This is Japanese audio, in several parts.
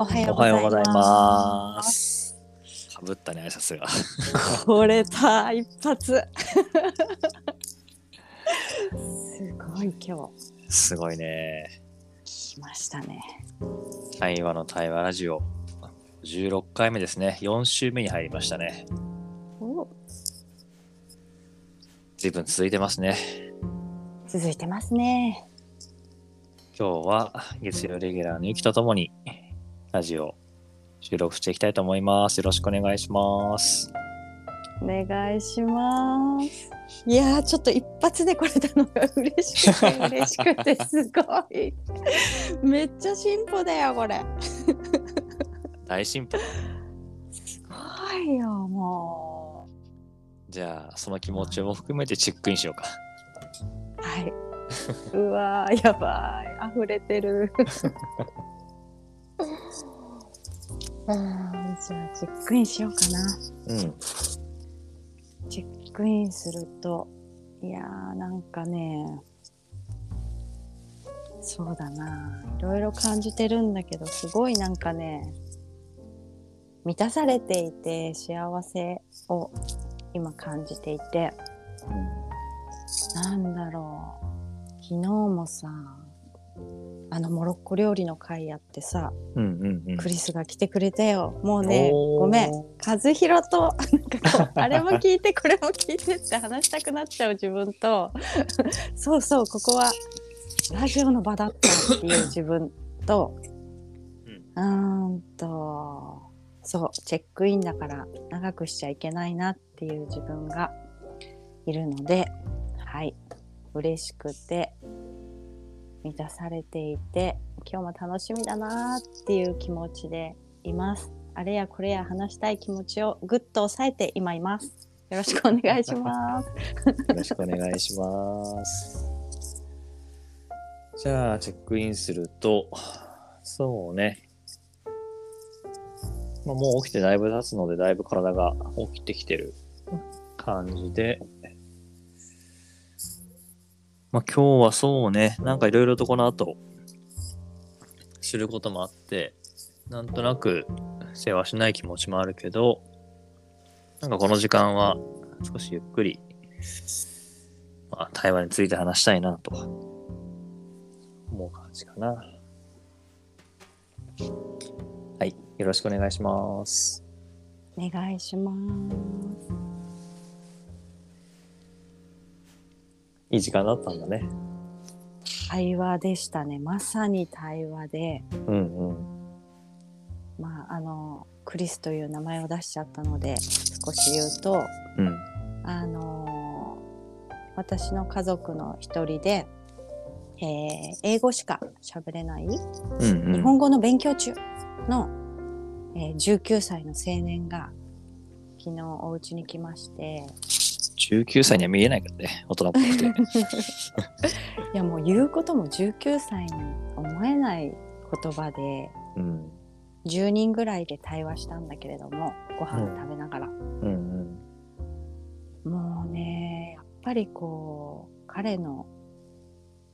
おはよううございま。す。かぶったね、挨拶が。これた一発。すごい今日すごいね。来ましたね。対話の対話ラジオ。16回目ですね。4週目に入りましたね。お随分続いてますね。続いてますね。今日は月曜レギュラーのゆきとともにラジオ収録していきたいと思います。よろしくお願いします。お願いします。いやーちょっと一発で来れたのが嬉しくて嬉しくてすごい。めっちゃ進歩だよこれ。大進歩。すごいよもじゃあ、その気持ちも含めてチェックインしようか。う。はい。うわーやばい溢れてる。あーじゃあチェックインしようかな。うん。チェックインするといやーなんかねそうだないろいろ感じてるんだけどすごいなんかね満たされていて幸せを今感じていてなんだろう昨日もさあのモロッコ料理の会やってさうんうんうん。クリスが来てくれたよ。もうねごめん。和弘となんかあれも聞いてこれも聞いてって話したくなっちゃう自分と。そうそうここはラジオの場だったっていう自分と。うーんとそうチェックインだから長くしちゃいけないなっていう自分がいるのではい。嬉しくて満たされていて今日も楽しみだなっていう気持ちでいますあれやこれや話したい気持ちをぐっと抑えて今いますよろしくお願いしますよろしくお願いします。じゃあ、チェックインすると、そうね。まあ、もう起きてだいぶ経つので、だいぶ体が起きてきてる感じで。まあ、今日はそうね、なんかいろいろとこの後、することもあって、なんとなく世話しない気持ちもあるけど、なんかこの時間は少しゆっくりまあ、対話について話したいなと思う感じかな。はい、よろしくお願いします。お願いしますいい時間だったんだね。対話でしたねまさに対話でうんうん。まああのクリスという名前を出しちゃったので少し言うとうん。あの私の家族の一人で、えー英語しか喋れない、うんうん。日本語の勉強中の、えー19歳の青年が昨日お家に来まして19歳には見えないからね、大人っぽくて。いやもう言うことも19歳に思えない言葉でうん。10人ぐらいで対話したんだけれどもご飯食べながら、うんうん。もうねやっぱりこう彼の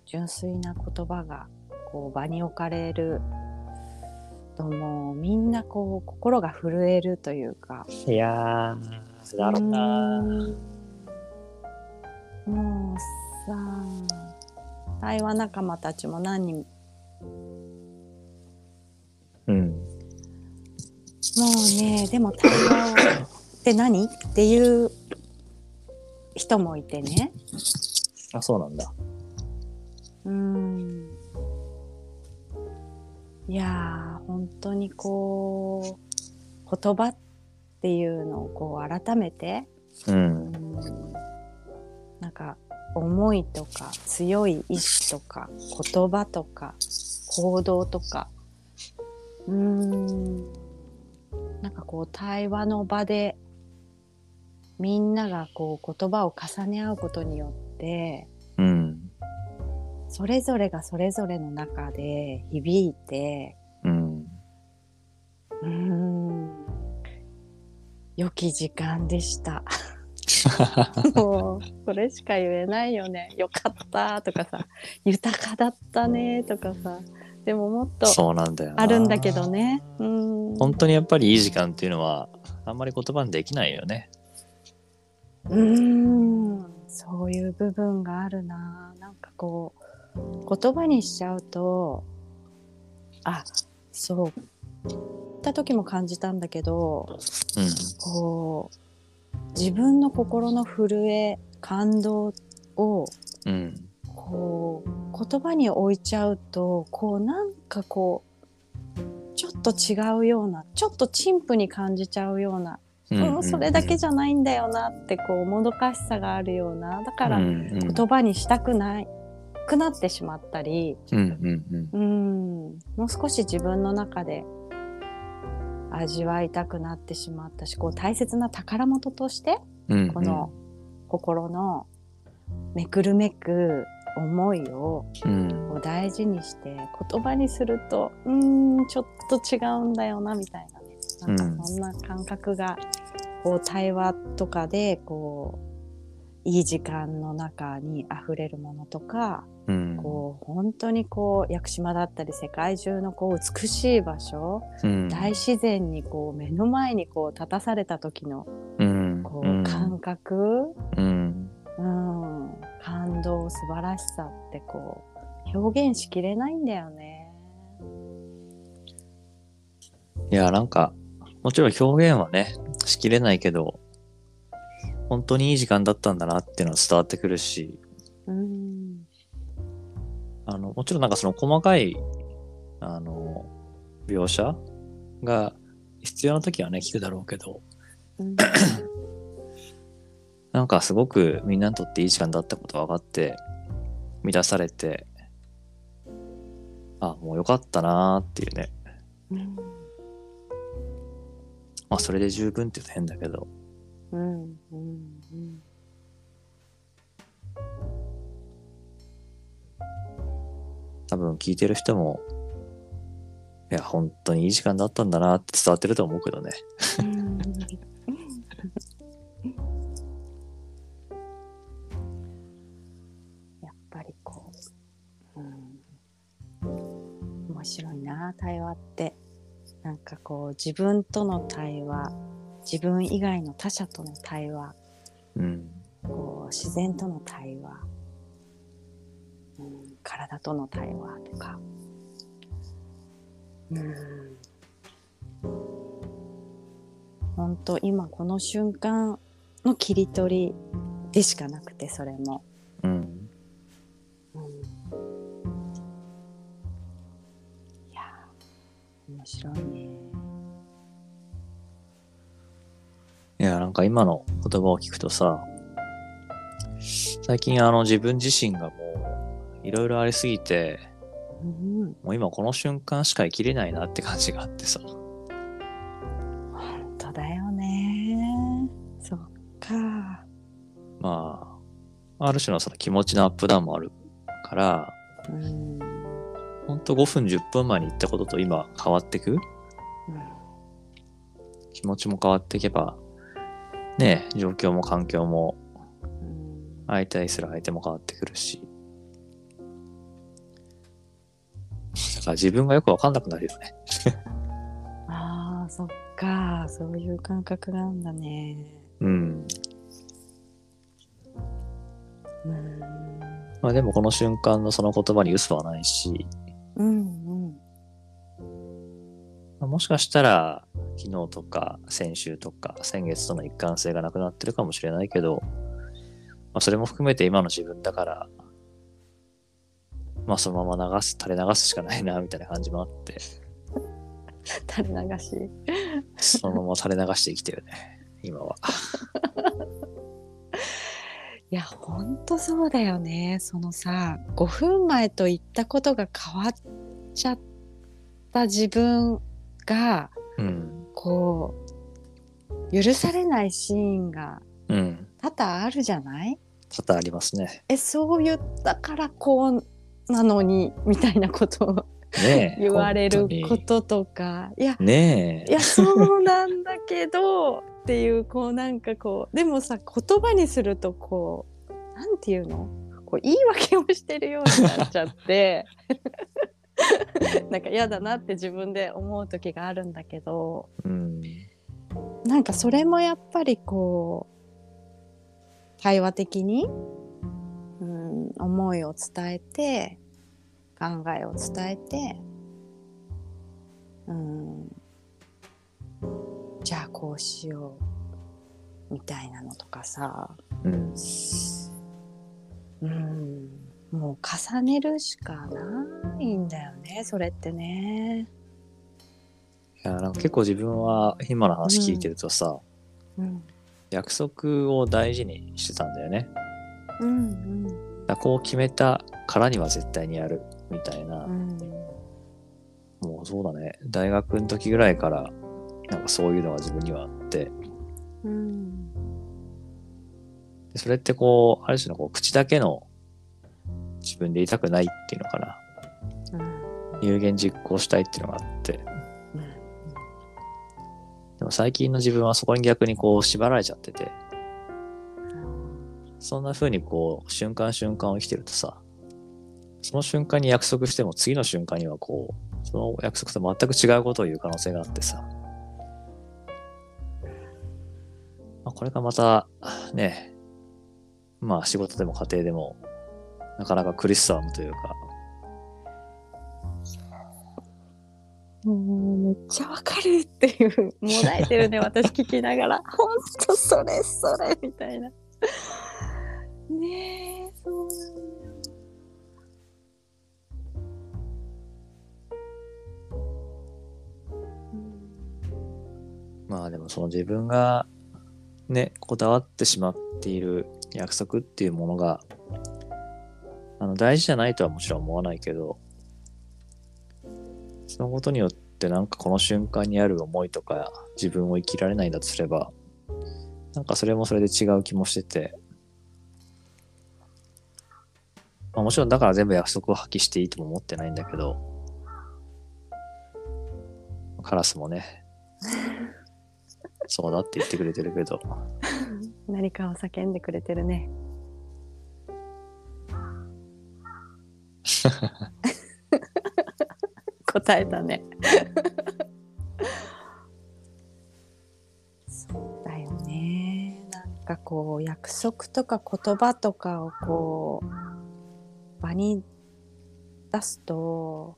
純粋な言葉がこう場に置かれるともうみんなこう心が震えるというかいやー、だろうなもうさ対話仲間たちも何人？うん。もうねでも対話って何？っていう人もいてねあ、そうなんだ。うーんいやー本当にこう言葉っていうのをこう改めてう。んか思いとか強い意志とか言葉とか行動とかうーんなんかこう対話の場でみんながこう言葉を重ね合うことによってうん。それぞれがそれぞれの中で響いてうん。うーん良き時間でした。もうそれしか言えないよね。よかったとかさ、豊かだったねとかさ、でももっとそうなんだよなあるんだけどね。うん。本当にやっぱりいい時間っていうのはあんまり言葉にできないよね。うん。そういう部分があるな。なんかこう言葉にしちゃうと、あ、そう。言った時も感じたんだけど、うん。こう自分の心の震え感動をうん。こう言葉に置いちゃうとこうなんかこうちょっと違うようなちょっと陳腐に感じちゃうような、うんうんそれだけじゃないんだよなってこうもどかしさがあるようなだから言葉にしたくないくなってしまったり、うんうんうん。うん、もう少し自分の中で味わいたくなってしまったしこう大切な宝物としてうんこの心のめくるめく思いを大事にして言葉にするとうーんちょっと違うんだよなみたいなね。なんかそんな感覚がこう対話とかでこういい時間の中にあふれるものとかうん。こう本当にこう屋久島だったり世界中のこう美しい場所うん。大自然にこう目の前にこう立たされた時のうん。こう感覚、うん。うん、感動素晴らしさってこう表現しきれないんだよね。いやなんかもちろん表現はねしきれないけど本当にいい時間だったんだなっていうのは伝わってくるしうん。あのもちろんなんかその細かいあの描写が必要な時はね聞くだろうけど。うん。なんかすごくみんなにとっていい時間だったこと分かって満たされてあもうよかったなーっていうね。うん。まあそれで十分って言うと変だけど。うんうん多分聞いてる人もいや本当にいい時間だったんだなって伝わってると思うけどね。やっぱりこう、うん、面白いな対話って。なんかこう自分との対話自分以外の他者との対話うん。こう自然との対話、うん、体との対話とか、うん、本当今この瞬間の切り取りでしかなくてそれも、うん。うん、いやー面白いね。いやなんか今の言葉を聞くとさ最近あの自分自身がもういろいろありすぎてうんもう今この瞬間しか生きれないなって感じがあってさ。本当だよね。そっか。まあある種のその気持ちのアップダウンもあるからうん。ほんと5分10分前に言ったことと今変わってく？気持ちも変わっていけばねえ状況も環境もうん。相対する相手も変わってくるし。だから自分がよくわかんなくなるよね。ああそっか。そういう感覚があるんだね。うん。うん。まあでもこの瞬間のその言葉に嘘はないし、うんもしかしたら昨日とか先週とか先月との一貫性がなくなってるかもしれないけど、まあそれも含めて今の自分だから、まあそのまま流す、垂れ流すしかないなみたいな感じもあって、垂れ流し。そのまま垂れ流して生きてるね、今は。いやほんとそうだよね。そのさ5分前と言ったことが変わっちゃった自分がうん。こう許されないシーンがうん。多々あるじゃない？多々ありますね。えそう言ったからこうなのにみたいなことをねえ。言われることとかいやねえ。いやそうなんだけどっていうこうなんかこうでもさ言葉にするとこうなんていうの？こう言い訳をしてるようになっちゃって なんか嫌だなって自分で思う時があるんだけどうん。なんかそれもやっぱりこう対話的に、うん、思いを伝えて考えを伝えて、うん、じゃあこうしようみたいなのとかさ、うん。うん、もう重ねるしかないんだよねそれってね。いや、なんか結構自分は今の話聞いてるとさ、うん。約束を大事にしてたんだよね。うんだからこう決めたからには絶対にやるみたいな、うんもうそうだね。大学の時ぐらいから、なんかそういうのが自分にはあって、うん。でそれってこう、ある種のこう口だけの自分で言いたくないっていうのかな。うん。有言実行したいっていうのがあって、うん。でも最近の自分はそこに逆にこう縛られちゃってて、そんな風にこう、瞬間瞬間を生きてるとさ、その瞬間に約束しても次の瞬間にはこう、その約束と全く違うことを言う可能性があってさ、まあ、これがまた、ね、まあ仕事でも家庭でも、なかなか苦しさを生むというか、もうめっちゃわかるっていうもだえてるね 私聞きながら。ほんとそれそれみたいな。ねえそう。なん。だよまあでもその自分がね、こだわってしまっている約束っていうものが、大事じゃないとはもちろん思わないけど、そのことによってなんかこの瞬間にある思いとか自分を生きられないんだとすれば、なんかそれもそれで違う気もしてて、まあ、もちろんだから全部約束を破棄していいとも思ってないんだけど、カラスもね、そうだって言ってくれてるけど、何かを叫んでくれてるね 答えたね。そうだよね。なんかこう約束とか言葉とかをこう場に出すと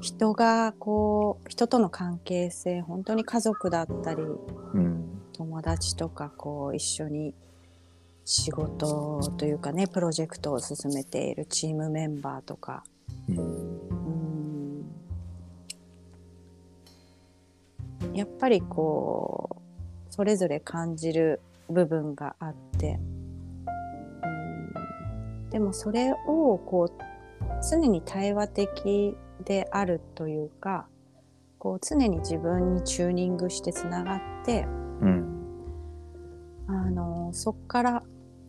人がこう人との関係性本当に家族だったりうん、友達とかこう一緒に仕事というかねプロジェクトを進めているチームメンバーとか。うん、うんやっぱりこうそれぞれ感じる部分があって。うん。でもそれをこう常に対話的であるというかこう常に自分にチューニングしてつながってうん、あのそこから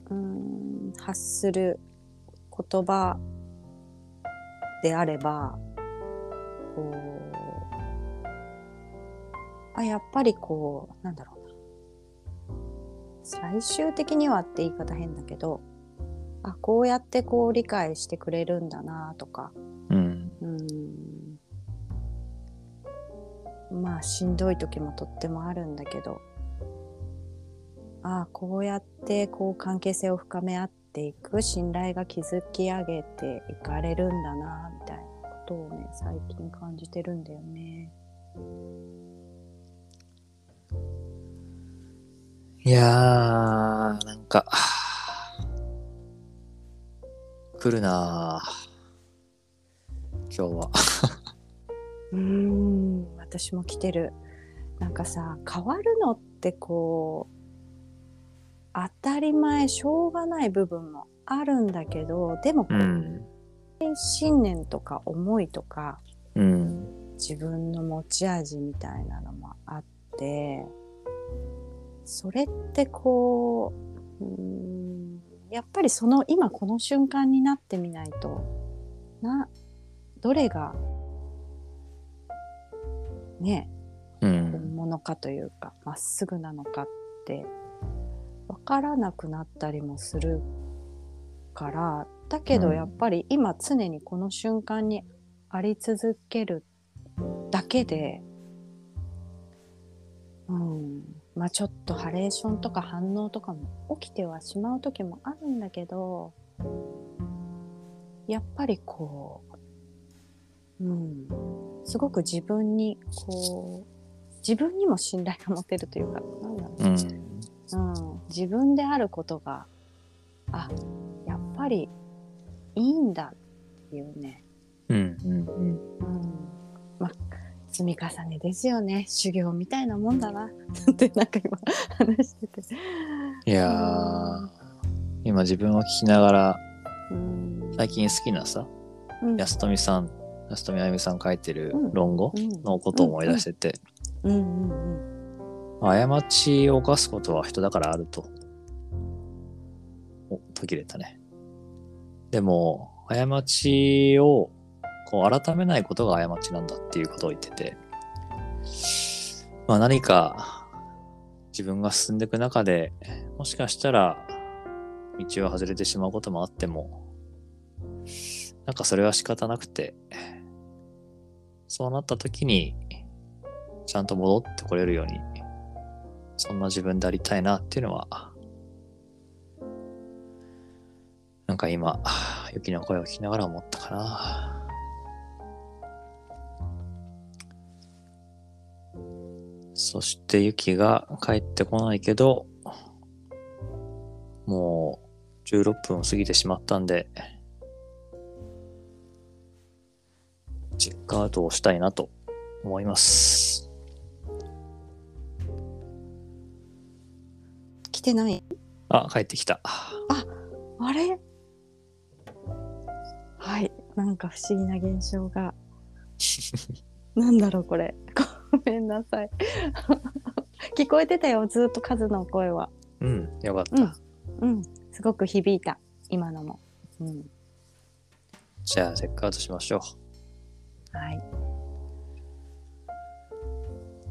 うん発する言葉であればこうあやっぱりこうなんだろうな。最終的にはって言い方変だけどあこうやってこう理解してくれるんだなとかうん、うん。まあしんどい時もとってもあるんだけどああこうやってこう関係性を深め合っていく信頼が築き上げていかれるんだなみたいなことをね最近感じてるんだよね。いやー、なんか、来るなー今日は。うーん私も来てるなんかさ変わるのってこう当たり前しょうがない部分もあるんだけどでもうん、信念とか思いとかうん、自分の持ち味みたいなのもあってそれってこううーんやっぱりその今この瞬間になってみないとなどれがねうん、本物かというかまっすぐなのかって分からなくなったりもするからだけどうん。やっぱり今常にこの瞬間にあり続けるだけで、うん、まあちょっとハレーションとか反応とかも起きてはしまう時もあるんだけど、やっぱりこう、うん、すごく自分にこう、自分にも信頼が持てるというか、なんだろう。うん。うん、自分であることがあやっぱりいいんだっていうね、うん。うん。うん。うん、まあ積み重ねですよね。修行みたいなもんだ なってなんか今話してて、いやー、今自分を聞きながら、うん。最近好きなさ、うん。安富さん、安富あゆみさん書いてるうん。論語うん。のことを思い出してて、うんうんうん過ちを犯すことは人だからあると。お、途切れたね。でも、過ちをこう改めないことが過ちなんだっていうことを言ってて、まあ何か自分が進んでいく中で、もしかしたら道を外れてしまうこともあっても、なんかそれは仕方なくて、そうなった時に、ちゃんと戻ってこれるように、そんな自分でありたいなっていうのは、なんか今、ユキの声を聞きながら思ったかな。そしてユキが帰ってこないけど、もう16分を過ぎてしまったんで、チェックアウトをしたいなと思います。てない。あ、帰ってきた。あれ？はい。なんか不思議な現象が。なんだろうこれ。ごめんなさい。聞こえてたよずっとカズの声は。うん、よかった。うん。うん。すごく響いた今のも。うん。じゃあ、チェックアウトしましょう。はい。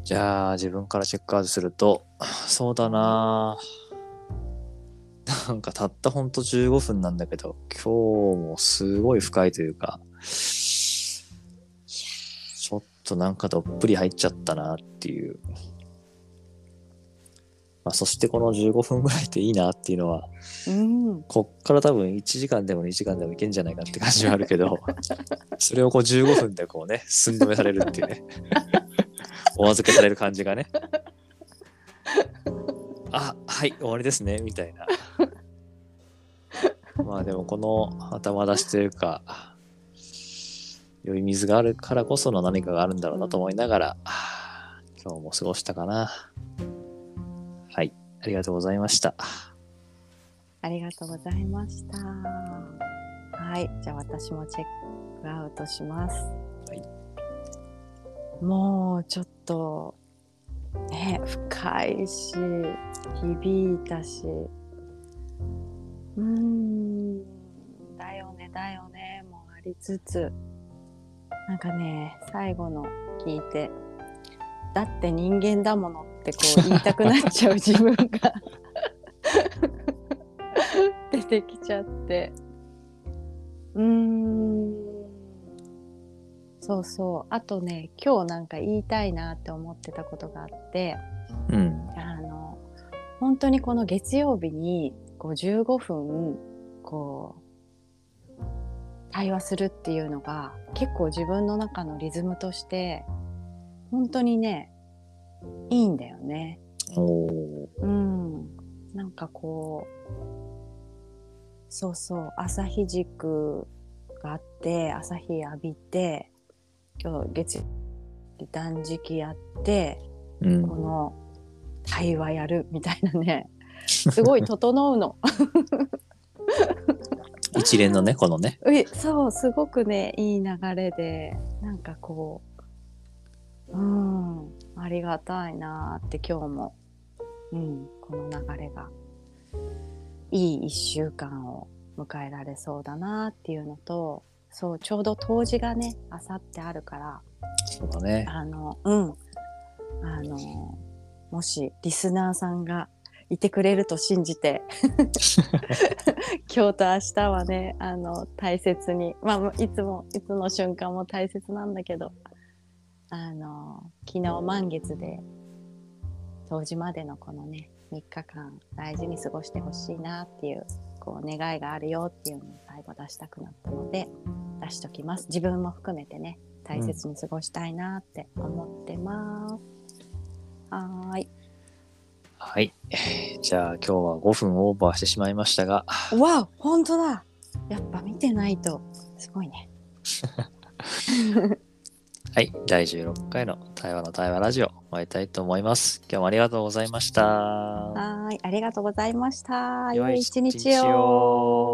じゃあ、自分からチェックアウトすると、そうだななんかたったほんと15分なんだけど、今日もすごい深いというか、ちょっとなんかどっぷり入っちゃったなっていう。まあ、そしてこの15分ぐらいでいいなっていうのは、うんこっから多分1時間でも2時間でもいけんじゃないかって感じはあるけど、それをこう15分でこうね、寸止めされるっていうね。お預けされる感じがね。あ、はい、終わりですね、みたいな。まあでもこの頭出しというか、酔い水があるからこその何かがあるんだろうなと思いながら、今日も過ごしたかな。はい、ありがとうございました。ありがとうございました。はい。じゃあ私もチェックアウトします。はい。もうちょっとね深いし響いたし。うーんだよねもありつつ。なんかね最後の聞いてだって人間だものってこう 言いたくなっちゃう自分が。出てきちゃって。うーん。そうそう。あとね今日なんか言いたいなって思ってたことがあって。うん。あの本当にこの月曜日にこう15分こう対話するっていうのが結構自分の中のリズムとして本当にねいいんだよね。うん、なんかこうそうそう朝日軸があって朝日浴びて今日月曜日断食やってうんこの対話やるみたいなねすごい整うの。一連のね、このね。えそうすごくねいい流れでなんかこううんありがたいなーって今日も、うん、この流れがいい1週間を迎えられそうだなっていうのとそうちょうど冬至がねあさってあるからそうだね。あのうんあのもしリスナーさんがいてくれると信じて。今日と明日はねあの大切に。まあいつもいつの瞬間も大切なんだけどあの昨日満月で当時までのこのね3日間大事に過ごしてほしいなっていうこう願いがあるよっていうのを最後出したくなったので出しときます。自分も含めてね大切に過ごしたいなって思ってます、はーいはい。じゃあ今日は5分オーバーしてしまいましたが、わあ本当だやっぱ見てないとすごいね はい。第16回の対話の対話ラジオ終わりたいと思います。今日もありがとうございました。はーいありがとうございました良い一日を